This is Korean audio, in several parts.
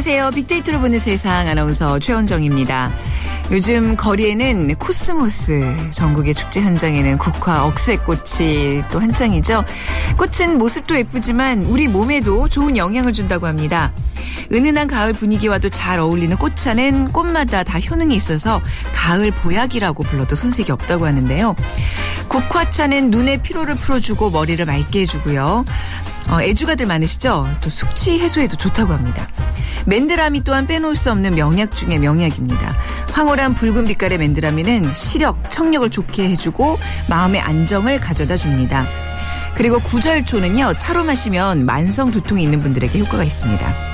안녕하세요. 빅데이터로 보는 세상 아나운서 최원정입니다. 요즘 거리에는 코스모스, 전국의 축제 현장에는 국화, 억새꽃이 또 한창이죠. 꽃은 모습도 예쁘지만 우리 몸에도 좋은 영향을 준다고 합니다. 은은한 가을 분위기와도 잘 어울리는 꽃차는 꽃마다 다 효능이 있어서 가을 보약이라고 불러도 손색이 없다고 하는데요. 국화차는 눈의 피로를 풀어주고 머리를 맑게 해주고요. 어, 애주가들 많으시죠? 또 숙취 해소에도 좋다고 합니다. 맨드라미 또한 빼놓을 수 없는 명약 중의 명약입니다. 황홀한 붉은 빛깔의 맨드라미는 시력, 청력을 좋게 해주고 마음의 안정을 가져다 줍니다. 그리고 구절초는요, 차로 마시면 만성 두통이 있는 분들에게 효과가 있습니다.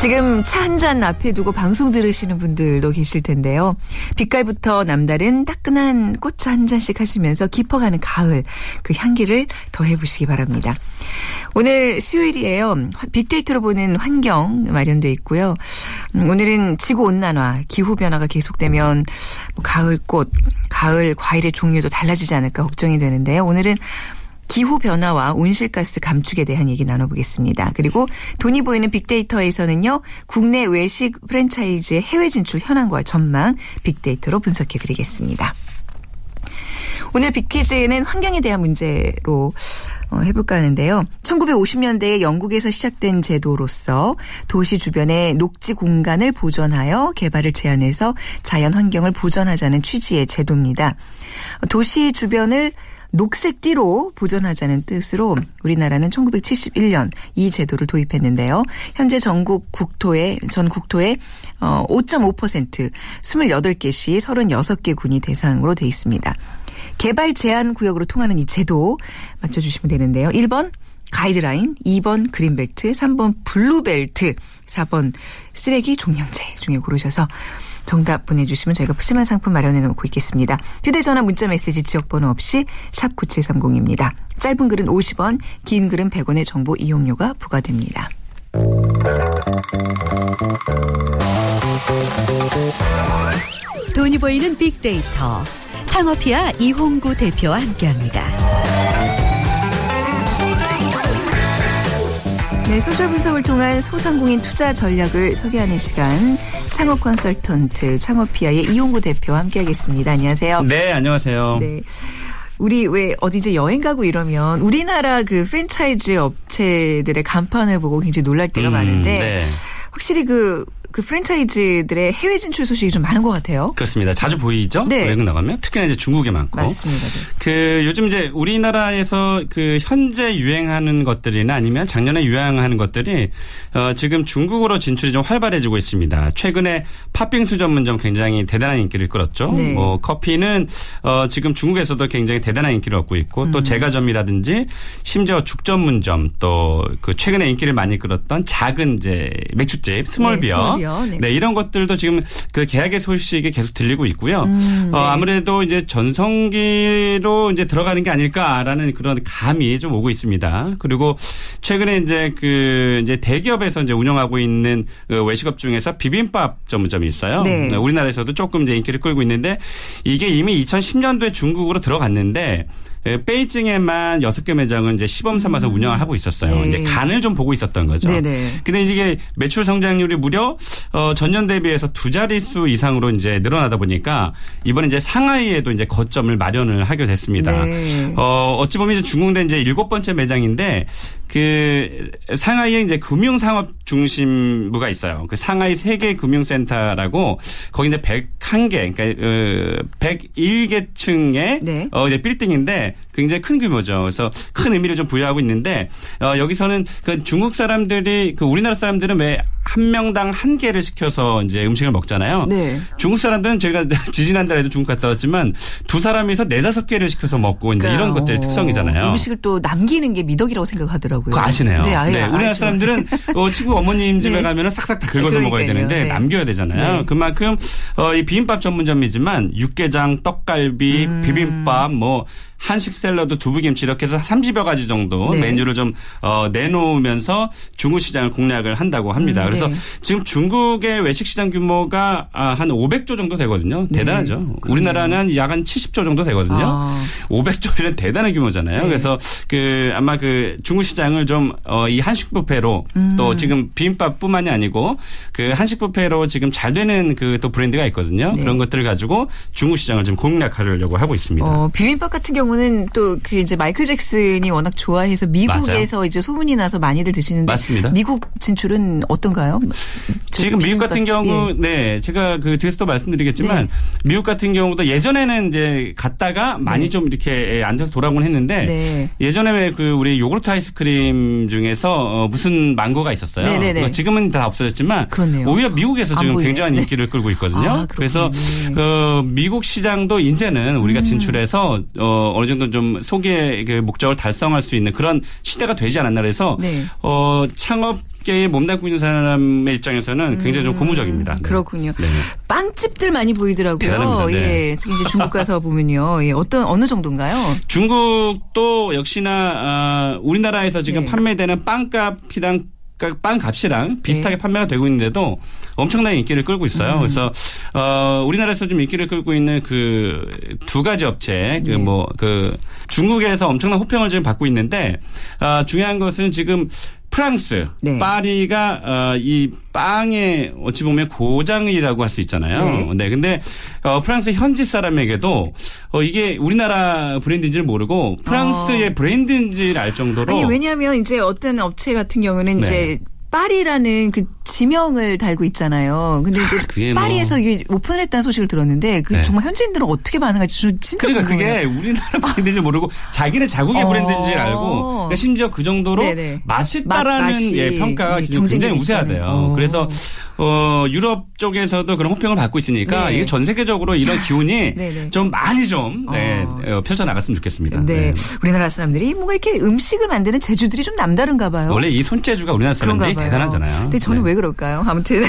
지금 차 한 잔 앞에 두고 방송 들으시는 분들도 계실 텐데요. 빛깔부터 남다른 따끈한 꽃차 한 잔씩 하시면서 깊어가는 가을 그 향기를 더해보시기 바랍니다. 오늘 수요일이에요. 빅데이터로 보는 환경 마련돼 있고요. 음, 오늘은 지구 온난화, 기후 변화가 계속되면 뭐 가을 꽃, 가을 과일의 종류도 달라지지 않을까 걱정이 되는데요. 오늘은 기후 변화와 온실가스 감축에 대한 얘기 나눠보겠습니다. 그리고 돈이 보이는 빅데이터에서는요. 국내 외식 프랜차이즈의 해외 진출 현황과 전망 빅데이터로 분석해 드리겠습니다. 오늘 빅퀴즈는 환경에 대한 문제로 어, 해볼까 하는데요. 1950년대에 영국에서 시작된 제도로서 도시 주변의 녹지 공간을 보존하여 개발을 제한해서 자연 환경을 보존하자는 취지의 제도입니다. 도시 주변을 녹색 띠로 보존하자는 뜻으로 우리나라는 1971년 이 제도를 도입했는데요. 현재 전국 국토의 전 국토의 어5.5% 28개 시 36개 군이 대상으로 돼 있습니다. 개발 제한 구역으로 통하는 이 제도 맞춰 주시면 되는데요. 1번 가이드라인, 2번 그린벨트, 3번 블루벨트, 4번 쓰레기 종량제 중에 고르셔서 정답 보내주시면 저희가 푸짐한 상품 마련해 놓고 있겠습니다. 휴대전화 문자메시지 지역번호 없이 샵 9730입니다. 짧은 글은 50원, 긴 글은 100원의 정보 이용료가 부과됩니다. 돈이 보이는 빅데이터 창업피아 이홍구 대표와 함께합니다. 네, 소셜 분석을 통한 소상공인 투자 전략을 소개하는 시간 창업 컨설턴트 창업피아의 이용구 대표와 함께하겠습니다. 안녕하세요. 네, 안녕하세요. 네. 우리 왜 어디 이제 여행 가고 이러면 우리나라 그 프랜차이즈 업체들의 간판을 보고 굉장히 놀랄 때가 음, 많은데 네. 확실히 그 그 프랜차이즈들의 해외 진출 소식이 좀 많은 것 같아요. 그렇습니다. 자주 보이죠? 네. 여행 나가면 특히나 이제 중국에 많고. 맞습니다. 네. 그 요즘 이제 우리나라에서 그 현재 유행하는 것들이나 아니면 작년에 유행하는 것들이 어 지금 중국으로 진출이 좀 활발해지고 있습니다. 최근에 팥빙수 전문점 굉장히 대단한 인기를 끌었죠. 네. 뭐 커피는 어 지금 중국에서도 굉장히 대단한 인기를 얻고 있고 음. 또 제과점이라든지 심지어 죽 전문점 또 그 최근에 인기를 많이 끌었던 작은 이제 맥주집 small beer 네, 네. 네. 이런 것들도 지금 그 계약의 소식이 계속 들리고 있고요. 음, 네. 어, 아무래도 이제 전성기로 이제 들어가는 게 아닐까라는 그런 감이 좀 오고 있습니다. 그리고 최근에 이제 그 이제 대기업에서 이제 운영하고 있는 그 외식업 중에서 비빔밥 전문점이 있어요. 네. 우리나라에서도 조금 이제 인기를 끌고 있는데 이게 이미 2010년도에 중국으로 들어갔는데 예, 베이징에만 6개 매장은 이제 시범 삼아서 음. 운영을 하고 있었어요. 네. 이제 간을 좀 보고 있었던 거죠. 네네. 근데 이게 매출 성장률이 무려 어 전년 대비해서 두 자릿수 이상으로 이제 늘어나다 보니까 이번에 이제 상하이에도 이제 거점을 마련을 하게 됐습니다. 네. 어 어찌 보면 이제 중국대 이제 일곱 번째 매장인데 그 상하이에 이제 금융 상업 중심부가 있어요. 그 상하이 세계 금융센터라고 거기 이제 101개 그러니까 어 101개 층의 네. 어 이제 빌딩인데 굉장히 큰 규모죠. 그래서 큰 의미를 좀 부여하고 있는데 어 여기서는 그 중국 사람들이 그 우리나라 사람들은 왜 한 명당 한 개를 시켜서 이제 음식을 먹잖아요. 네. 중국 사람들은 저희가 지지난달에도 중국 갔다 왔지만 두 사람이서 네 다섯 개를 시켜서 먹고 이제 그러니까. 이런 것들이 특성이잖아요. 음식을 또 남기는 게 미덕이라고 생각하더라고요. 그거 아시네요. 네, 네. 우리나라 사람들은 어, 친구 어머님 집에 네. 가면은 싹싹 다 긁어서 그러니까요. 먹어야 되는데 네. 남겨야 되잖아요. 네. 그만큼 어, 이 비빔밥 전문점이지만 육개장, 떡갈비, 음. 비빔밥 뭐 한식 샐러드, 두부김치 이렇게 해서 30여 가지 정도 네. 메뉴를 좀 어, 내놓으면서 중국 시장을 공략을 한다고 합니다. 음, 그래서 네. 지금 중국의 외식 시장 규모가 아, 한 500조 정도 되거든요. 네. 대단하죠. 우리나라는 약 한 70조 정도 되거든요. 아. 500조면 대단한 규모잖아요. 네. 그래서 그 아마 그 중국 시장을 좀 어, 이 한식 뷔페로 음. 또 지금 비빔밥뿐만이 아니고 그 한식 뷔페로 지금 잘 되는 그 또 브랜드가 있거든요. 네. 그런 것들을 가지고 중국 시장을 지금 공략하려고 하고 있습니다. 어, 비빔밥 같은 경우 는 또 그 이제 마이클 잭슨이 워낙 좋아해서 미국에서 이제 소문이 나서 많이들 드시는데 맞습니다. 미국 진출은 어떤가요? 저 지금 미국 같은 경우 예. 네 제가 그 뒤에서 또 말씀드리겠지만 네. 미국 같은 경우도 예전에는 이제 갔다가 많이 네. 좀 이렇게 앉아서 돌아오곤 했는데 네. 예전에 왜그 우리 요구르트 아이스크림 중에서 어 무슨 망고가 있었어요. 네네네. 뭐 지금은 다 없어졌지만 그러네요. 오히려 미국에서 안 지금 보이네. 굉장한 네. 인기를 끌고 있거든요. 아, 그래서. 그 미국 시장도 이제는 음. 우리가 진출해서 어 어느 정도 좀그 목적을 달성할 수 있는 그런 시대가 되지 않았나 그래서 네. 어 창업계에 몸담고 있는 사람의 입장에서는 굉장히 좀 고무적입니다. 네. 음, 그렇군요. 네. 빵집들 많이 보이더라고요. 대단합니다. 네. 예, 특히 이제 중국 가서 보면요. 예, 어떤 어느 정도인가요? 중국도 역시나 아, 우리나라에서 지금 네. 판매되는 빵값이랑 빵 값이랑 비슷하게 판매가 되고 있는데도 엄청나게 인기를 끌고 있어요. 음. 그래서 어 우리나라에서 좀 인기를 끌고 있는 그 두 가지 업체 그 네. 뭐그 중국에서 엄청난 호평을 지금 받고 있는데 아 중요한 것은 지금 프랑스 네. 파리가 어, 이 빵의 어찌 보면 고장이라고 할 수 있잖아요. 네. 네. 근데 어, 프랑스 현지 사람에게도 어, 이게 우리나라 브랜드인지를 모르고 프랑스의 브랜드인지를 알 정도로 어. 아니 왜냐하면 이제 어떤 업체 같은 경우는 네. 이제 파리라는 그 지명을 달고 있잖아요. 근데 이제 그게 뭐- 파리에서 이게 오픈을 했다는 소식을 들었는데 그 네. 정말 현지인들은 어떻게 반응할지 저 진짜 그러니까 궁금해요. 그게 우리나라 브랜드인지 모르고 자기네 자국의 어. 브랜드인지를 알고 그러니까 심지어 그 정도로 네네. 맛있다라는 맛- 맛이 예, 평가가 경쟁력이 굉장히 우세하대요. 어. 그래서 어, 유럽 쪽에서도 그런 호평을 받고 있으니까 네. 이게 전 세계적으로 이런 기운이 네네. 좀 많이 좀 네, 어. 어, 펼쳐 나갔으면 좋겠습니다. 네. 네. 우리나라 사람들이 뭔가 이렇게 음식을 만드는 재주들이 좀 남다른가 봐요. 원래 이 손재주가 우리나라 사람들이 봐요. 대단하잖아요. 근데 저는 네. 왜 그럴까요? 아무튼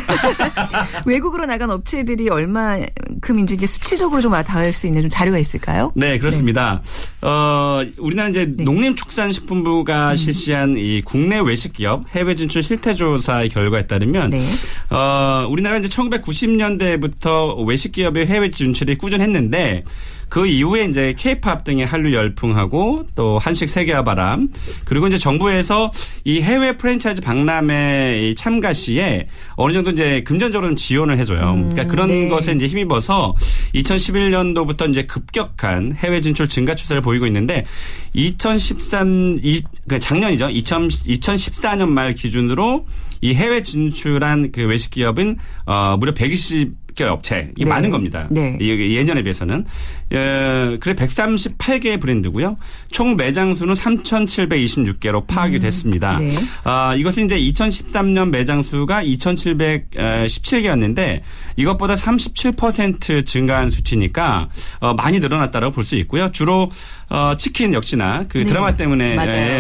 외국으로 나간 업체들이 얼마큼인지 이제 수치적으로 좀 닿을 수 있는 좀 자료가 있을까요? 네, 그렇습니다. 어, 우리나라 이제 네. 음. 농림축산식품부가 실시한 이 국내 외식 기업 해외 진출 실태 조사의 결과에 따르면 네. 어, 우리나라 이제 1990년대부터 외식 기업의 해외 진출이 꾸준했는데 그 이후에 이제 케이팝 등의 한류 열풍하고 또 한식 세계화 바람 그리고 이제 정부에서 이 해외 프랜차이즈 박람회 이 참가 시에 어느 정도 이제 금전적으로 좀 지원을 해줘요. 그러니까 그런 네. 것에 이제 힘입어서 2011년도부터 이제 급격한 해외 진출 증가 추세를 보이고 있는데 2013, 이, 그 작년이죠. 2000, 2014년 말 기준으로 이 해외 진출한 그 외식 기업은 어, 무려 120 개 업체. 이 네. 많은 겁니다. 네. 이- 예년에 비해서는. 어, 그래 138개의 브랜드고요. 총 매장 수는 3,726개로 파악이 됐습니다. 네. 아, 이것은 이제 2013년 매장 수가 2,717개였는데 이것보다 37% 증가한 수치니까 어, 많이 늘어났다고 볼 수 있고요. 주로 어, 치킨 역시나 그 네. 드라마 때문에.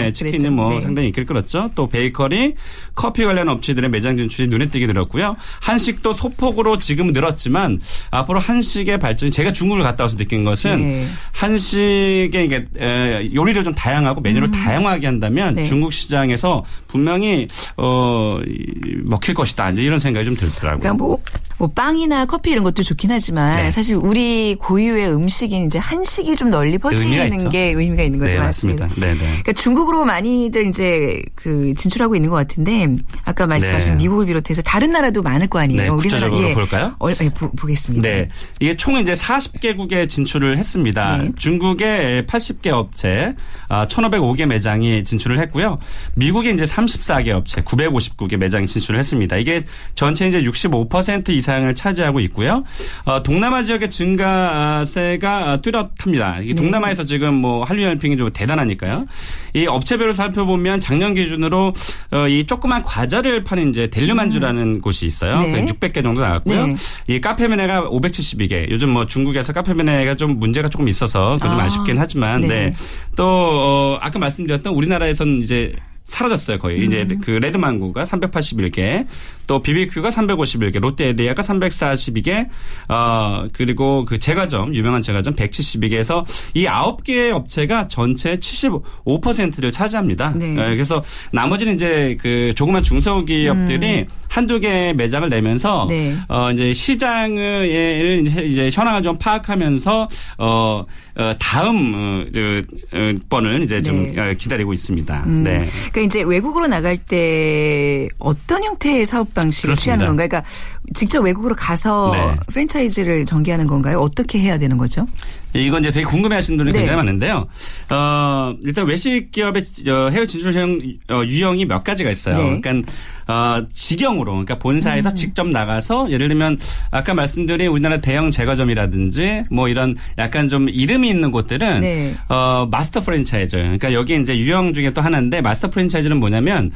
예, 치킨이 그랬죠. 뭐 네. 상당히 인기를 끌었죠. 또 베이커리, 커피 관련 업체들의 매장 진출이 눈에 띄게 늘었고요. 한식도 소폭으로 지금 늘 었지만 앞으로 한식의 발전이 제가 중국을 갔다 와서 느낀 것은 네. 한식의 이게 에, 요리를 좀 다양하고 메뉴를 다양하게 한다면 음. 네. 중국 시장에서 분명히 어 이, 먹힐 것이다. 이제 이런 생각이 좀 들더라고요. 그러니까 뭐, 뭐 빵이나 커피 이런 것도 좋긴 하지만 네. 사실 우리 고유의 음식인 이제 한식이 좀 널리 퍼지는. 게 의미가 있는 거죠. 네, 맞습니다. 네, 네. 그러니까 중국으로 많이들 이제 그 진출하고 있는 것 같은데 아까 말씀하신 네. 미국을 비롯해서 다른 나라도 많을 거 아니에요. 네, 구체적으로 볼까요? 어, 예, 보, 보겠습니다. 네. 이게 총 이제 40개국에 진출을 했습니다. 네. 중국에 80개 업체, 1,505개 매장이 진출을 했고요. 미국에 이제 34개 업체, 959개 매장이 진출을 했습니다. 이게 전체 이제 65% 이상을 차지하고 있고요. 어, 동남아 지역의 증가세가 뚜렷합니다. 이게 네. 동남아에서 지금 뭐 한류 연핑이 좀 대단하니까요. 이 업체별로 살펴보면 작년 기준으로 어, 이 조그만 과자를 파는 이제 델류만주라는 곳이 있어요. 네. 그 600개 정도 나왔고요. 네. 이 카페메네가 572개. 요즘 뭐 중국에서 카페메네가 좀 문제가 조금 있어서 그좀 아, 아, 쉽긴 하지만 네. 네. 또 어, 아까 말씀드렸던 우리나라에서는 이제 사라졌어요 거의 이제 그 레드망고가 381개 또 BBQ가 351개 롯데에리아가 342개 어 그리고 그 제과점 유명한 제과점 172개에서 이 9개 업체가 전체 75%를 차지합니다. 네. 예, 그래서 나머지는 이제 그 조그만 중소기업들이 한두 개 매장을 내면서 네. 어 이제 시장을 이제 현황을 좀 파악하면서 어, 어 다음 어, 그, 어, 번을 이제 좀 네. 어, 기다리고 있습니다. 음, 네. 그러니까 이제 외국으로 나갈 때 어떤 형태의 사업 방식을 그렇습니다. 취하는 건가요? 그러니까 직접 외국으로 가서 네. 프랜차이즈를 전개하는 건가요? 어떻게 해야 되는 거죠? 이건 이제 되게 궁금해하시는 분들이 네. 굉장히 많은데요. 어, 일단 외식 기업의 어, 해외 진출형 어, 유형이 몇 가지가 있어요. 네. 그러니까 어, 직영으로 그러니까 본사에서 직접 나가서 예를 들면 아까 말씀드린 우리나라 대형 제과점이라든지 뭐 이런 약간 좀 이름이 있는 곳들은 네. 어, 마스터 프랜차이즈. 그러니까 여기 이제 유형 중에 또 하나인데 마스터 프랜차이즈는 뭐냐면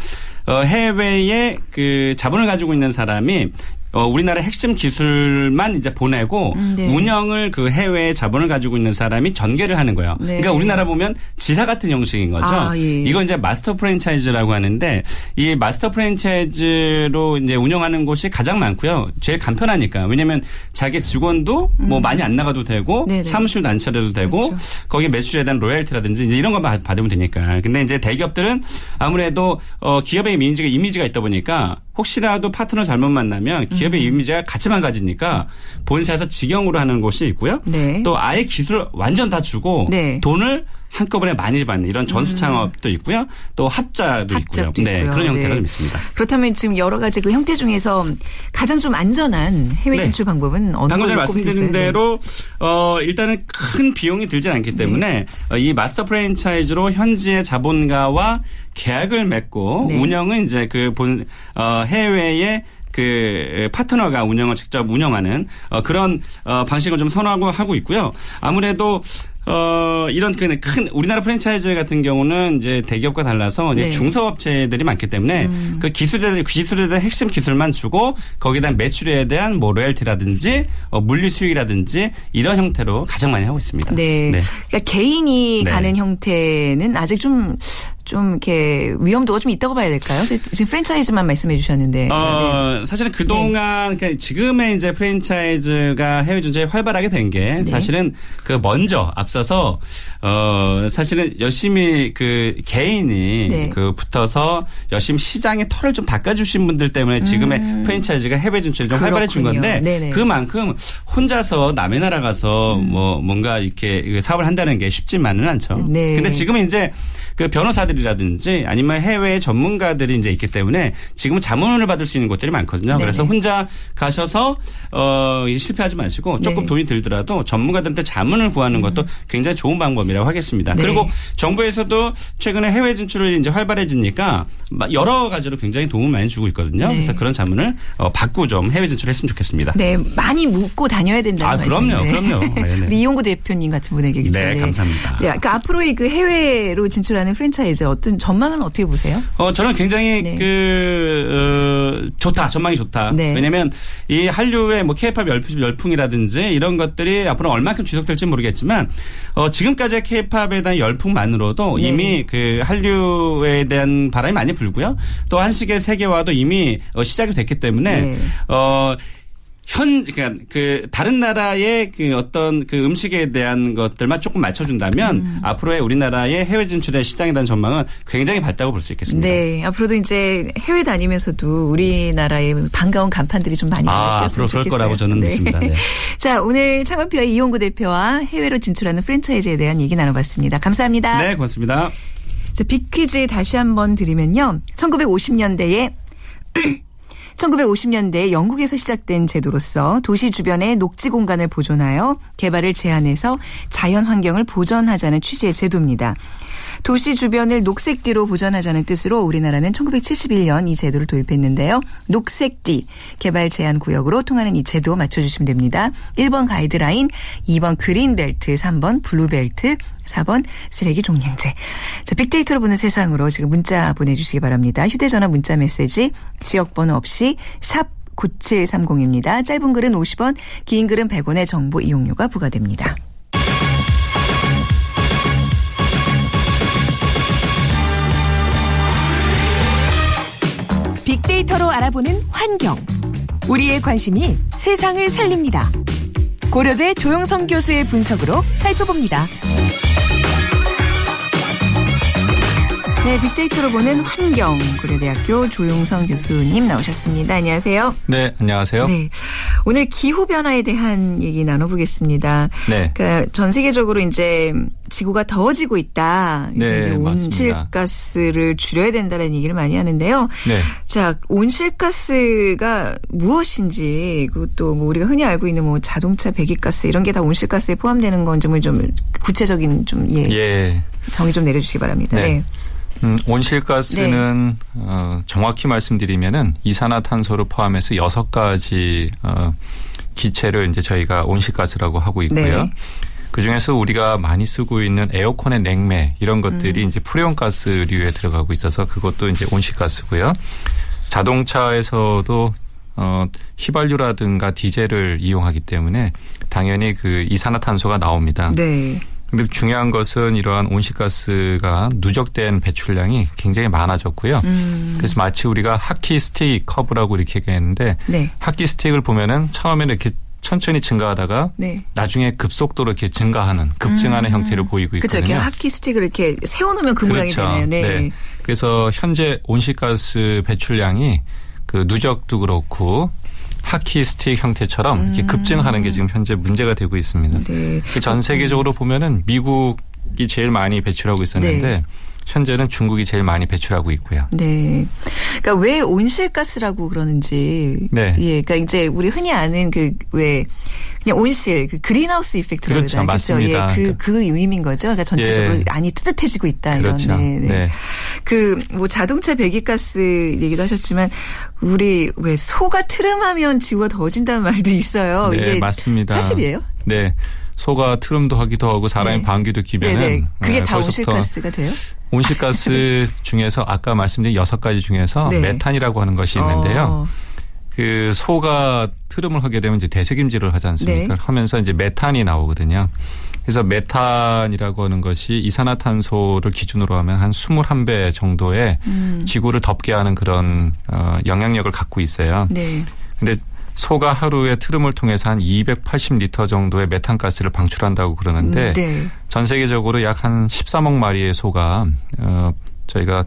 어, 해외에 그 자본을 가지고 있는 사람이 어, 우리나라 핵심 기술만 이제 보내고 음, 네. 운영을 그 해외에 자본을 가지고 있는 사람이 전개를 하는 거예요. 네. 그러니까 우리나라 보면 지사 같은 형식인 거죠. 아, 예. 이건 이제 마스터 프랜차이즈라고 하는데 이 마스터 프랜차이즈로 이제 운영하는 곳이 가장 많고요. 제일 간편하니까. 왜냐면 자기 직원도 뭐 많이 안 나가도 되고 음. 네네. 사무실도 안 차려도 되고 그렇죠. 거기에 매출에 대한 로열티라든지 이제 이런 것만 받으면 되니까. 근데 이제 대기업들은 아무래도 어 기업의 이미지가 이미지가 있다 보니까 혹시라도 파트너 잘못 만나면 기업의 음. 이미지가 같이 망가지니까 본사에서 직영으로 하는 곳이 있고요. 네. 또 아예 기술을 완전 다 주고 네. 음. 돈을 한꺼번에 많이 받는 이런 전수 창업도 있고요. 또 합자도, 있고요. 네, 있고요. 그런 형태가 네. 좀 있습니다. 그렇다면 지금 여러 가지 그 형태 중에서 가장 좀 안전한 해외 네. 진출 방법은 어느 방금 전에? 말씀드린 네. 대로 어 일단은 큰 비용이 들지 않기 때문에 어, 이 마스터 프랜차이즈로 현지의 자본가와 계약을 맺고 네. 운영은 이제 그 본 어, 해외의 그 파트너가 운영을 직접 운영하는 어, 그런 어, 방식을 좀 선호하고 하고 있고요. 아무래도 어, 이런 그큰 우리나라 프랜차이즈 같은 경우는 이제 대기업과 달라서 이제 네. 중소업체들이 많기 때문에 그 기술에 기술에 대한 핵심 기술만 주고 거기에 대한 매출에 대한 뭐 로열티라든지 어, 물리 수익이라든지 이런 형태로 가장 많이 하고 있습니다. 네. 그러니까 개인이 네. 가는 형태는 아직 좀, 좀 이렇게 위험도가 좀 있다고 봐야 될까요? 그 지금 프랜차이즈만 말씀해 주셨는데. 네. 어, 사실은 그동안 그러니까 지금의 이제 프랜차이즈가 해외 진출에 활발하게 된게 네. 사실은 그 먼저 앞서서 어 사실은 열심히 그 개인이 네. 그 붙어서 열심히 시장의 털을 좀 닦아 주신 분들 때문에 지금의 프랜차이즈가 해외 진출이 좀 활발해진 음. 그렇군요. 건데 네네. 그만큼 혼자서 남의 나라 가서 음. 뭐 뭔가 이렇게 그 사업을 한다는 게 쉽지만은 않죠. 네. 근데 지금은 이제 그 변호사들이라든지 아니면 해외 전문가들이 이제 있기 때문에 지금은 자문을 받을 수 있는 곳들이 많거든요. 네네. 그래서 혼자 가셔서 어 실패하지 마시고 조금 네. 돈이 들더라도 전문가들한테 자문을 구하는 것도 굉장히 좋은 방법이라고 하겠습니다. 네. 그리고 정부에서도 최근에 해외 진출을 이제 활발해지니까 여러 가지로 굉장히 도움을 많이 주고 있거든요. 네. 그래서 그런 자문을 어, 받고 좀 해외 진출했으면 좋겠습니다. 네, 많이 묻고 다녀야 된다는 아, 그럼요. 그럼요. 네, 네. 우리 이용구 대표님 같은 분에게 그죠? 네, 감사합니다. 네, 그러니까 앞으로의 그 해외로 진출하는 프랜차이즈 어떤 전망은 어떻게 보세요? 어, 저는 굉장히 네. 그, 어, 좋다. 전망이 좋다. 네. 왜냐면 이 한류의 뭐 케이팝 열풍, 열풍이라든지 이런 것들이 앞으로 얼마큼 지속될지 모르겠지만 어, 지금까지의 케이팝에 대한 열풍만으로도 네. 이미 그 한류에 대한 바람이 많이 불 고요. 또 한식의 세계화도 이미 어, 시작이 됐기 때문에 네. 어, 현, 그러니까 그 다른 나라의 그 어떤 그 음식에 대한 것들만 조금 맞춰준다면 음. 앞으로의 우리나라의 해외 진출의 시장에 대한 전망은 굉장히 밝다고 볼 수 있겠습니다. 네, 앞으로도 이제 해외 다니면서도 우리나라의 반가운 간판들이 좀 많이 아, 꼈으면 앞으로 그럴 좋겠어요. 거라고 저는 믿습니다. 네. 자, 오늘 창업피아의 이용구 대표와 해외로 진출하는 프랜차이즈에 대한 얘기 나눠봤습니다. 감사합니다. 네, 고맙습니다. 자, 빅퀴즈 다시 한번 드리면요. 1950년대에 1950년대 영국에서 시작된 제도로서 도시 주변의 녹지 공간을 보존하여 개발을 제한해서 자연 환경을 보전하자는 취지의 제도입니다. 도시 주변을 녹색띠로 보전하자는 뜻으로 우리나라는 1971년 이 제도를 도입했는데요. 녹색띠 개발 제한 구역으로 통하는 이 제도 맞춰주시면 됩니다. 1번 가이드라인, 2번 그린벨트, 3번 블루벨트, 4번 쓰레기 종량제. 자, 빅데이터로 보는 세상으로 지금 문자 보내주시기 바랍니다. 휴대전화 문자 메시지 지역번호 없이 샵 9730입니다. 짧은 글은 50원, 긴 글은 100원의 정보 이용료가 부과됩니다. 빅데이터로 알아보는 환경. 우리의 관심이 세상을 살립니다. 고려대 조영성 교수의 분석으로 살펴봅니다. 네, 빅데이터로 보는 환경 고려대학교 조용성 교수님 나오셨습니다. 안녕하세요. 네, 안녕하세요. 네. 오늘 기후 변화에 대한 얘기 나눠보겠습니다. 네. 그러니까 전 세계적으로 이제 지구가 더워지고 있다. 네, 이제. 온실가스를 줄여야 된다는 얘기를 많이 하는데요. 네. 자, 온실가스가 무엇인지 그리고 또 뭐 우리가 흔히 알고 있는 뭐 자동차 배기가스 이런 게 다 온실가스에 포함되는 건점을 좀 구체적인 좀 예, 예. 정의 좀 내려주시기 바랍니다. 네. 네. 음, 온실가스는 네. 어, 정확히 말씀드리면은 이산화탄소를 포함해서 여섯 가지 어, 기체를 이제 저희가 온실가스라고 하고 있고요. 네. 그 중에서 우리가 많이 쓰고 있는 에어컨의 냉매 이런 것들이 음. 이제 프레온가스류에 들어가고 있어서 그것도 이제 온실가스고요. 자동차에서도 어, 휘발유라든가 디젤을 이용하기 때문에 당연히 그 이산화탄소가 나옵니다. 네. 근데 중요한 것은 이러한 온실가스가 누적된 배출량이 굉장히 많아졌고요. 음. 그래서 마치 우리가 하키 스틱 커브라고 이렇게 얘기했는데 네. 하키 스틱을 보면은 처음에는 이렇게 천천히 증가하다가 네. 나중에 급속도로 이렇게 증가하는 급증하는 형태를 보이고 그렇죠. 있거든요. 이렇게 하키 스틱을 이렇게 세워놓으면 그 모양이 되네요. 네. 그래서 현재 온실가스 배출량이 그 누적도 그렇고 하키 스틱 형태처럼 이렇게 급증하는 게 지금 현재 문제가 되고 있습니다. 음. 네. 그전 세계적으로 보면은 미국이 제일 많이 배출하고 있었는데 네. 현재는 중국이 제일 많이 배출하고 있고요. 네. 그러니까 왜 온실가스라고 그러는지. 네. 예. 그러니까 이제 우리 흔히 아는 그 왜 그냥 온실 그 그린하우스 이펙트라고 그렇죠. 그러잖아요. 맞습니다. 예. 그, 그러니까. 그 의미인 거죠. 그러니까 전체적으로 예. 안이 뜨뜻해지고 있다. 그렇죠. 이런. 네. 네. 네. 그 뭐 자동차 배기가스 얘기도 하셨지만 우리 왜 소가 트름하면 지구가 더워진다는 말도 있어요. 네, 이게 맞습니다. 사실이에요? 네. 소가 트름도 하기도 하고 사람이 네. 방귀도 끼면은 네네. 그게 네, 다 온실가스가 돼요? 온실가스 중에서 아까 말씀드린 여섯 가지 중에서 네. 메탄이라고 하는 것이 있는데요. 어. 그 소가 트름을 하게 되면 이제 대세김질을 하지 않습니까? 네. 하면서 이제 메탄이 나오거든요. 그래서 메탄이라고 하는 것이 이산화탄소를 기준으로 하면 한 21배 정도의 음. 지구를 덥게 하는 그런 어, 영향력을 갖고 있어요. 네. 근데 소가 하루에 트름을 통해서 한 280리터 정도의 메탄가스를 방출한다고 그러는데 음, 네. 전 세계적으로 약 한 13억 마리의 소가 어 저희가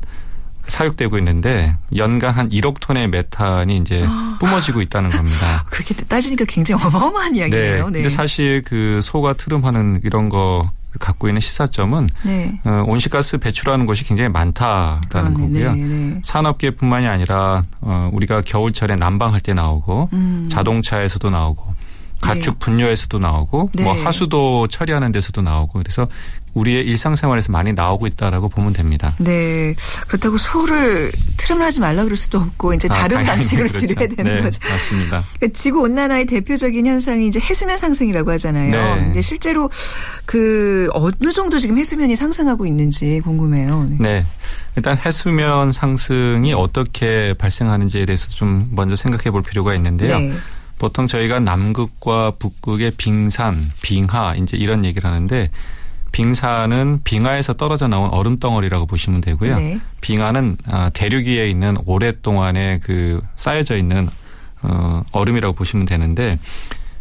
사육되고 있는데 연간 한 1억 톤의 메탄이 이제 아. 뿜어지고 있다는 겁니다. 그렇게 따지니까 굉장히 어마어마한 네. 이야기네요. 근데 사실 그 소가 트름하는 이런 거 갖고 있는 시사점은 네. 어, 온실가스 배출하는 것이 굉장히 많다라는 그러네. 거고요. 네, 네. 산업계뿐만이 아니라 어, 우리가 겨울철에 난방할 때 나오고 음. 자동차에서도 나오고 가축 분뇨에서도 나오고 네. 뭐 하수도 처리하는 데서도 나오고 그래서 우리의 일상생활에서 많이 나오고 있다라고 보면 됩니다. 네. 그렇다고 소를 트름을 하지 말라 그럴 수도 없고 이제 아, 다른 당연히 방식으로 그렇죠. 줄여야 되는 네, 거죠. 맞습니다. 그러니까 지구 온난화의 대표적인 현상이 이제 해수면 상승이라고 하잖아요. 네. 근데 실제로 그 어느 정도 지금 해수면이 상승하고 있는지 궁금해요. 네. 네. 일단 해수면 상승이 어떻게 발생하는지에 대해서 좀 먼저 생각해 볼 필요가 있는데요. 네. 보통 저희가 남극과 북극의 빙산, 빙하 이제 이런 얘기를 하는데 빙산은 빙하에서 떨어져 나온 얼음 덩어리라고 보시면 되고요. 네. 빙하는 아, 대륙 위에 있는 오랫동안에 그 쌓여져 있는 어, 얼음이라고 보시면 되는데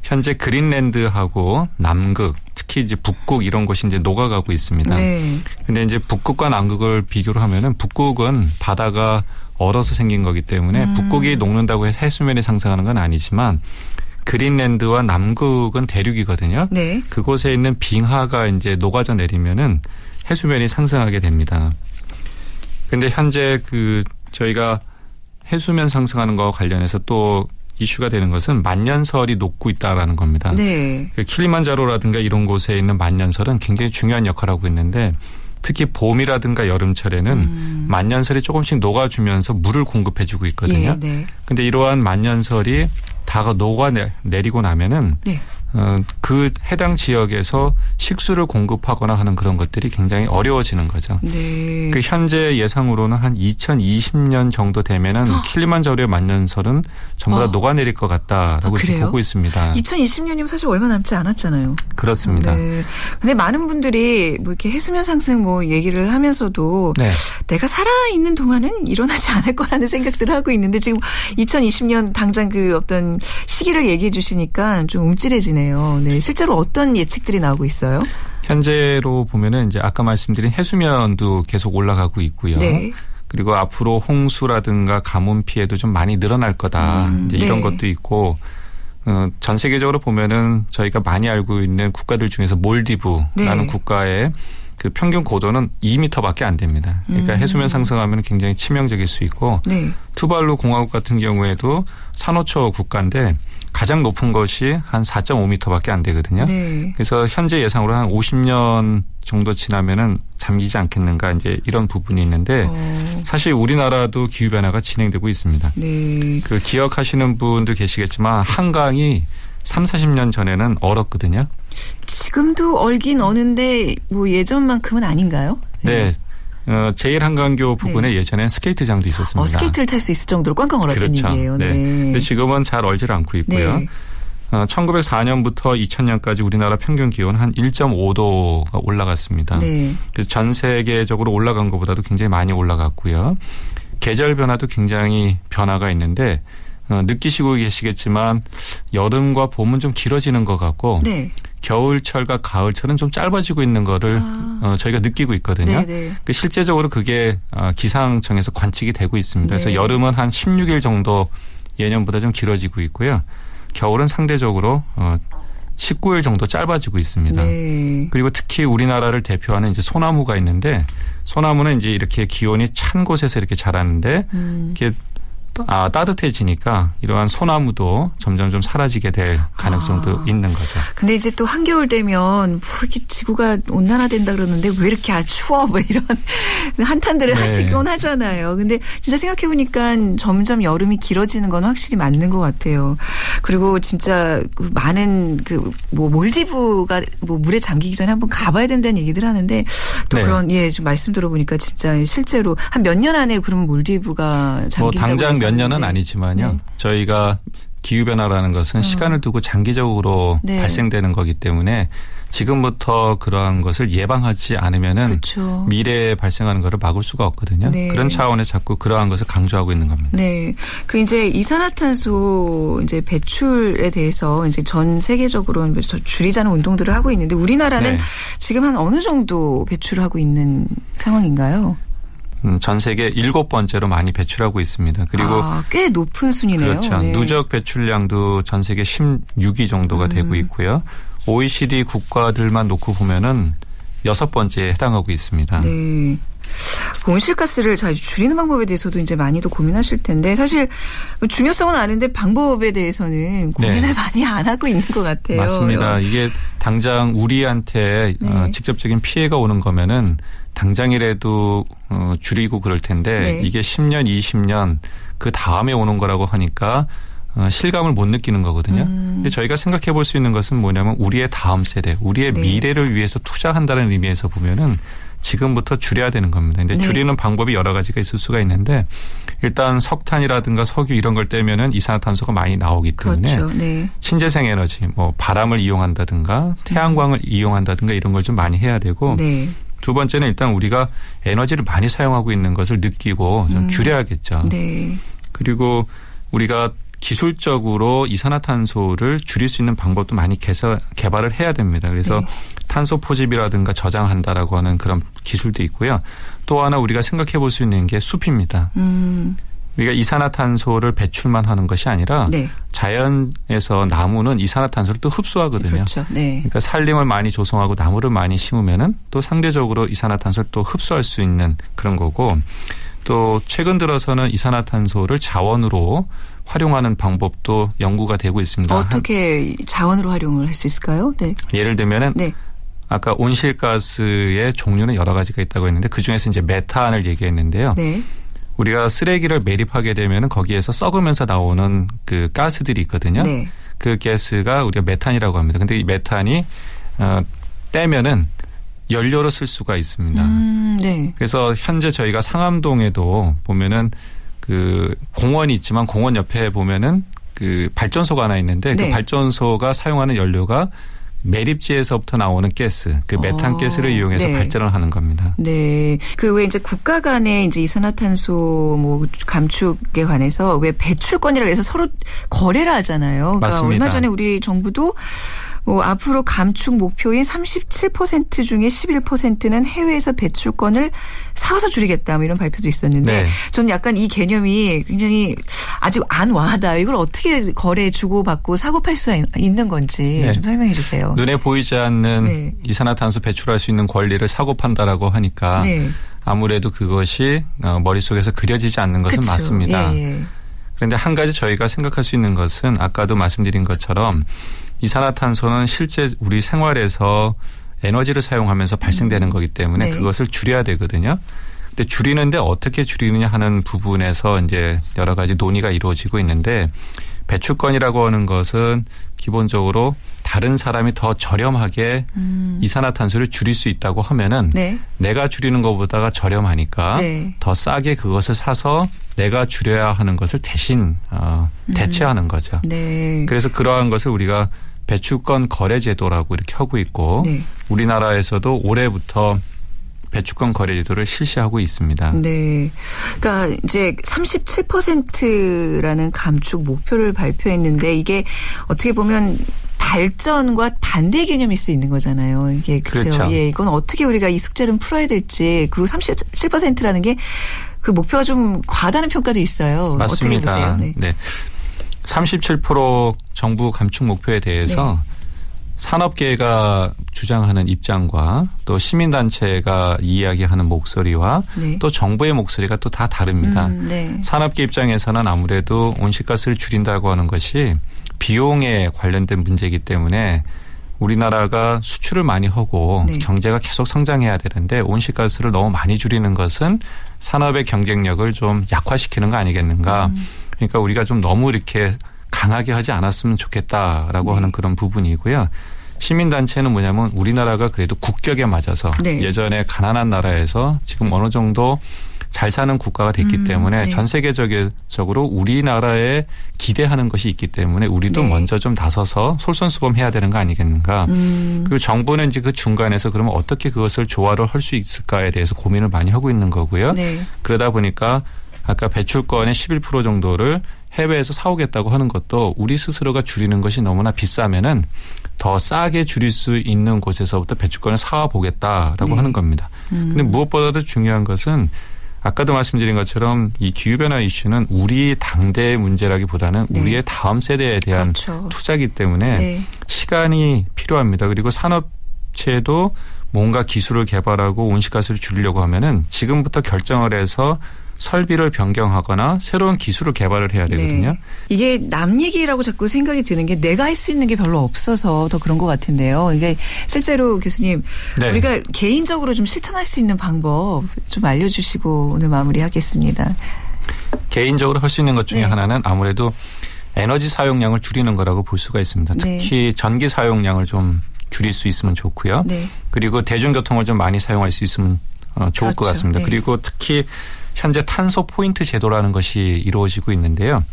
현재 그린랜드하고 남극 특히 이제 북극 이런 곳이 이제 녹아가고 있습니다. 네. 근데 이제 북극과 남극을 비교를 하면은 북극은 바다가 얼어서 생긴 거기 때문에 음. 북극이 녹는다고 해서 해수면이 상승하는 건 아니지만 그린랜드와 남극은 대륙이거든요. 네. 그곳에 있는 빙하가 이제 녹아져 내리면은 해수면이 상승하게 됩니다. 근데 현재 그 저희가 해수면 상승하는 거와 관련해서 또 이슈가 되는 것은 만년설이 녹고 있다라는 겁니다. 네. 그 킬리만자로라든가 이런 곳에 있는 만년설은 굉장히 중요한 역할을 하고 있는데 특히 봄이라든가 여름철에는 음. 만년설이 조금씩 녹아주면서 물을 공급해주고 있거든요. 예, 네. 근데 이러한 만년설이 다가 녹아 내리고 나면은 네. 어, 그 해당 지역에서 식수를 공급하거나 하는 그런 것들이 굉장히 어려워지는 거죠. 네. 그 현재 예상으로는 한 2020년 정도 되면은 킬리만자로의 만년설은 전부 다 어. 녹아내릴 것 같다라고 아? 보고 있습니다. 2020년이면 사실 얼마 남지 않았잖아요. 그렇습니다. 네. 네. 근데 많은 분들이 뭐 이렇게 해수면 상승 뭐 얘기를 하면서도 네. 내가 살아 있는 동안은 일어나지 않을 거라는 생각들을 하고 있는데 지금 2020년 당장 그 어떤 시기를 얘기해 주시니까 좀 움찔해지네요. 네. 실제로 어떤 예측들이 나오고 있어요? 현재로 보면은 이제 아까 말씀드린 해수면도 계속 올라가고 있고요. 네. 그리고 앞으로 홍수라든가 가뭄 피해도 좀 많이 늘어날 거다. 음, 이제 이런 네. 것도 있고 어, 전 세계적으로 보면은 저희가 많이 알고 있는 국가들 중에서 몰디브라는 네. 국가의 그 평균 고도는 2미터밖에 안 됩니다. 그러니까 음. 해수면 상승하면 굉장히 치명적일 수 있고 네. 투발루 공화국 같은 경우에도 산호초 국가인데 가장 높은 것이 한 4.5미터밖에 안 되거든요. 네. 그래서 현재 예상으로 한 50년 정도 지나면은 잠기지 않겠는가 이제 이런 부분이 있는데 어, 사실 우리나라도 기후 변화가 진행되고 있습니다. 네. 그 기억하시는 분도 계시겠지만 한강이 3, 40년 전에는 얼었거든요. 지금도 얼긴 어는데 뭐 예전만큼은 아닌가요? 네. 어, 제일 한강교 부근에 예전엔 스케이트장도 있었습니다. 어, 스케이트를 탈 수 있을 정도로 꽝꽝 얼었던 그렇죠. 얘기예요. 네. 네. 근데 지금은 잘 얼질 않고 있고요. 네. 어, 1904년부터 2000년까지 우리나라 평균 기온 한 1.5도가 올라갔습니다. 네. 그래서 전 세계적으로 올라간 것보다도 굉장히 많이 올라갔고요. 계절 변화도 굉장히 변화가 있는데 어, 느끼시고 계시겠지만 여름과 봄은 좀 길어지는 것 같고 네. 겨울철과 가을철은 좀 짧아지고 있는 거를 아. 어, 저희가 느끼고 있거든요. 네, 네. 그 실제적으로 그게 어, 기상청에서 관측이 되고 있습니다. 그래서 네. 여름은 한 16일 정도 예년보다 좀 길어지고 있고요. 겨울은 상대적으로 어, 19일 정도 짧아지고 있습니다. 네. 그리고 특히 우리나라를 대표하는 이제 소나무가 있는데 소나무는 이제 이렇게 기온이 찬 곳에서 이렇게 자라는데 음. 이게 아, 따뜻해지니까 이러한 소나무도 점점 좀 사라지게 될 가능성도 아. 있는 거죠. 근데 이제 또 한겨울 되면 뭐 이렇게 지구가 온난화된다 그러는데 왜 이렇게 아 추워 뭐 이런 한탄들을 네. 하시곤 하잖아요. 근데 진짜 생각해 보니까 점점 여름이 길어지는 건 확실히 맞는 것 같아요. 그리고 진짜 그 많은 그 뭐 몰디브가 뭐 물에 잠기기 전에 한번 가봐야 된다는 얘기들 하는데 또 네. 그런 예 좀 말씀 들어보니까 진짜 실제로 한 몇 년 안에 그러면 몰디브가 잠긴다고 뭐 당장 몇 년은 네. 아니지만요. 네. 저희가 기후변화라는 것은 시간을 두고 장기적으로 네. 발생되는 거기 때문에 지금부터 그러한 것을 예방하지 않으면은 그렇죠. 미래에 발생하는 것을 막을 수가 없거든요. 네. 그런 차원에서 자꾸 그러한 것을 강조하고 있는 겁니다. 네. 그 이제 이산화탄소 이제 배출에 대해서 이제 전 세계적으로 저 줄이자는 운동들을 하고 있는데 우리나라는 네. 지금 한 어느 정도 배출을 하고 있는 상황인가요? 음, 전 세계 일곱 번째로 많이 배출하고 있습니다. 그리고 아, 꽤 높은 순이네요. 그렇죠. 네. 누적 배출량도 전 세계 16위 정도가 음. 되고 있고요. OECD 국가들만 놓고 보면은 여섯 번째에 해당하고 있습니다. 네. 그 온실가스를 잘 줄이는 방법에 대해서도 이제 많이도 고민하실 텐데 사실 중요성은 아는데 방법에 대해서는 고민을 네. 많이 안 하고 있는 것 같아요. 맞습니다. 이게 당장 우리한테 네. 어, 직접적인 피해가 오는 거면은 당장이라도 어, 줄이고 그럴 텐데 네. 이게 10년, 20년 그 다음에 오는 거라고 하니까 어, 실감을 못 느끼는 거거든요. 음. 근데 저희가 생각해 볼 수 있는 것은 뭐냐면 우리의 다음 세대, 우리의 네. 미래를 위해서 투자한다는 의미에서 보면은 지금부터 줄여야 되는 겁니다. 근데 네. 줄이는 방법이 여러 가지가 있을 수가 있는데 일단 석탄이라든가 석유 이런 걸 떼면은 이산화탄소가 많이 나오기 때문에 그렇죠. 네. 신재생 에너지, 뭐 바람을 이용한다든가 태양광을 이용한다든가 이런 걸 좀 많이 해야 되고 음. 네. 두 번째는 일단 우리가 에너지를 많이 사용하고 있는 것을 느끼고 좀 음. 줄여야겠죠. 네. 그리고 우리가 기술적으로 이산화탄소를 줄일 수 있는 방법도 많이 개설, 개발을 해야 됩니다. 그래서 네. 탄소 포집이라든가 저장한다라고 하는 그런 기술도 있고요. 또 하나 우리가 생각해 볼 수 있는 게 숲입니다. 음. 우리가 이산화탄소를 배출만 하는 것이 아니라 네. 자연에서 나무는 이산화탄소를 또 흡수하거든요. 그렇죠. 네. 그러니까 산림을 많이 조성하고 나무를 많이 심으면은 또 상대적으로 이산화탄소를 또 흡수할 수 있는 그런 거고 또 최근 들어서는 이산화탄소를 자원으로 활용하는 방법도 연구가 되고 있습니다. 어떻게 자원으로 활용을 할 수 있을까요? 네. 한- 예를 들면은 네. 아까 온실가스의 종류는 여러 가지가 있다고 했는데 그 중에서 이제 메탄을 얘기했는데요. 네. 우리가 쓰레기를 매립하게 되면은 거기에서 썩으면서 나오는 그 가스들이 있거든요. 네. 그 가스가 우리가 메탄이라고 합니다. 근데 이 메탄이 어, 떼면은 연료로 쓸 수가 있습니다. 음, 네. 그래서 현재 저희가 상암동에도 보면은 그 공원이 있지만 공원 옆에 보면은 그 발전소가 하나 있는데 네. 그 발전소가 사용하는 연료가 매립지에서부터 나오는 가스, 그 메탄 어, 가스를 이용해서 네. 발전을 하는 겁니다. 네. 그 왜 이제 국가 간의 이제 이산화탄소 뭐 감축에 관해서 왜 배출권이라 해서 서로 거래를 하잖아요. 그러니까 맞습니다. 얼마 전에 우리 정부도 뭐 앞으로 감축 목표인 37% 중에 11%는 해외에서 배출권을 사와서 줄이겠다 뭐 이런 발표도 있었는데 네. 저는 약간 이 개념이 굉장히 아직 안 와하다. 이걸 어떻게 거래 주고 받고 사고 팔 수 있는 건지 네. 좀 설명해 주세요. 눈에 보이지 않는 네. 이산화탄소 배출할 수 있는 권리를 사고 판다라고 하니까 네. 아무래도 그것이 어, 머릿속에서 그려지지 않는 것은 그쵸. 맞습니다. 예, 예. 그런데 한 가지 저희가 생각할 수 있는 것은 아까도 말씀드린 것처럼 이산화탄소는 실제 우리 생활에서 에너지를 사용하면서 발생되는 거기 때문에 네. 그것을 줄여야 되거든요. 근데 줄이는데 어떻게 줄이느냐 하는 부분에서 이제 여러 가지 논의가 이루어지고 있는데 배출권이라고 하는 것은 기본적으로 다른 사람이 더 저렴하게 이산화탄소를 줄일 수 있다고 하면은 음. 네. 내가 줄이는 것보다가 저렴하니까 네. 더 싸게 그것을 사서 내가 줄여야 하는 것을 대신 어, 대체하는 거죠. 네. 그래서 그러한 것을 우리가 배출권 거래 제도라고 이렇게 하고 있고 네. 우리나라에서도 올해부터 배출권 거래 제도를 실시하고 있습니다. 네. 그러니까 이제 37%라는 감축 목표를 발표했는데 이게 어떻게 보면 발전과 반대 개념일 수 있는 거잖아요. 이게 그렇죠. 그렇죠. 예, 이건 어떻게 우리가 이 숙제를 풀어야 될지 그리고 37%라는 게 그 목표가 좀 과다는 평가도 있어요. 맞습니다. 어떻게 보세요? 네. 네. 37% 정부 감축 목표에 대해서 네. 산업계가 주장하는 입장과 또 시민단체가 이야기하는 목소리와 네. 또 정부의 목소리가 또 다 다릅니다. 음, 네. 산업계 입장에서는 아무래도 온실가스를 줄인다고 하는 것이 비용에 관련된 문제이기 때문에 우리나라가 수출을 많이 하고 네. 경제가 계속 성장해야 되는데 온실가스를 너무 많이 줄이는 것은 산업의 경쟁력을 좀 약화시키는 거 아니겠는가. 음. 그러니까 우리가 좀 너무 이렇게 강하게 하지 않았으면 좋겠다라고 네. 하는 그런 부분이고요. 시민단체는 뭐냐면 우리나라가 그래도 국격에 맞아서 네. 예전에 가난한 나라에서 지금 어느 정도 잘 사는 국가가 됐기 음, 때문에 네. 전 세계적으로 우리나라에 기대하는 것이 있기 때문에 우리도 네. 먼저 좀 나서서 솔선수범해야 되는 거 아니겠는가. 음, 그리고 정부는 이제 그 중간에서 그러면 어떻게 그것을 조화를 할 수 있을까에 대해서 고민을 많이 하고 있는 거고요. 네. 그러다 보니까 아까 배출권의 11% 정도를 해외에서 사오겠다고 하는 것도 우리 스스로가 줄이는 것이 너무나 비싸면은 더 싸게 줄일 수 있는 곳에서부터 배출권을 사와 보겠다라고 네. 하는 겁니다. 음. 근데 무엇보다도 중요한 것은 아까도 말씀드린 것처럼 이 기후변화 이슈는 우리 당대의 문제라기보다는 네. 우리의 다음 세대에 대한 그렇죠. 투자이기 때문에 네. 시간이 필요합니다. 그리고 산업체도 뭔가 기술을 개발하고 온실가스를 줄이려고 하면은 지금부터 결정을 해서 설비를 변경하거나 새로운 기술을 개발을 해야 되거든요. 네. 이게 남 얘기라고 자꾸 생각이 드는 게 내가 할 수 있는 게 별로 없어서 더 그런 것 같은데요. 이게 실제로 교수님 네. 우리가 개인적으로 좀 실천할 수 있는 방법 좀 알려주시고 오늘 마무리하겠습니다. 개인적으로 할 수 있는 것 중에 네. 하나는 아무래도 에너지 사용량을 줄이는 거라고 볼 수가 있습니다. 네. 특히 전기 사용량을 좀 줄일 수 있으면 좋고요. 네. 그리고 대중교통을 좀 많이 사용할 수 있으면 어, 좋을 것 그렇죠. 같습니다. 네. 그리고 특히 현재 탄소 포인트 제도라는 것이 이루어지고 있는데요.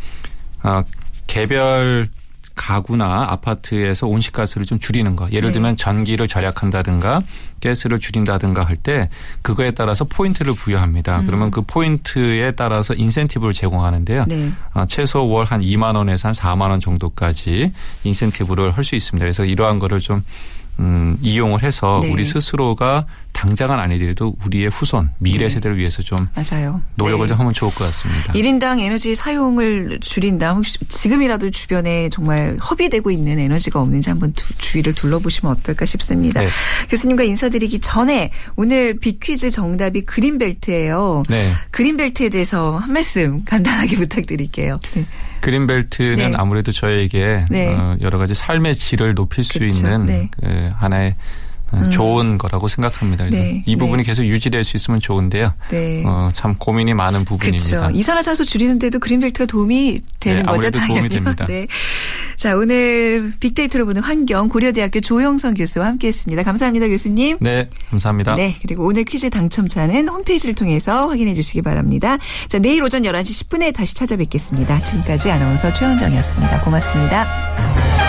어, 개별 가구나 아파트에서 온실가스를 좀 줄이는 거. 예를 네. 들면 전기를 절약한다든가 가스를 줄인다든가 할 때 그거에 따라서 포인트를 부여합니다. 그러면 그 포인트에 따라서 인센티브를 제공하는데요. 음. 네. 어, 최소 월 한 2만 원에서 한 4만 원 정도까지 인센티브를 할 수 있습니다. 그래서 이러한 거를 좀 음, 이용을 해서 네. 우리 스스로가 당장은 아니더라도 우리의 후손 미래 네. 세대를 위해서 좀 맞아요. 노력을 네. 좀 하면 좋을 것 같습니다. 1인당 에너지 사용을 줄인다. 혹시 지금이라도 주변에 정말 허비되고 있는 에너지가 없는지 한번 두- 주위를 둘러보시면 어떨까 싶습니다. 네. 교수님과 인사드리기 전에 오늘 빅퀴즈 정답이 그린벨트예요. 네. 그린벨트에 대해서 한 말씀 간단하게 부탁드릴게요. 네. 그린벨트는 네. 아무래도 저에게 네. 어, 여러 가지 삶의 질을 높일 수 그쵸. 있는 네. 그 하나의 음. 좋은 거라고 생각합니다. 네, 이 부분이 네. 계속 유지될 수 있으면 좋은데요. 네. 어, 참 고민이 많은 부분입니다. 그렇죠. 이산화탄소 줄이는데도 그린벨트가 도움이 되는 네, 거죠, 당연히. 도움이 됩니다. 네. 자, 오늘 빅데이터로 보는 환경 고려대학교 조영선 교수와 함께했습니다. 감사합니다, 교수님. 네, 감사합니다. 네, 그리고 오늘 퀴즈 당첨자는 홈페이지를 통해서 확인해 주시기 바랍니다. 자, 내일 오전 11시 10분에 다시 찾아뵙겠습니다. 지금까지 아나운서 최현정이었습니다. 고맙습니다.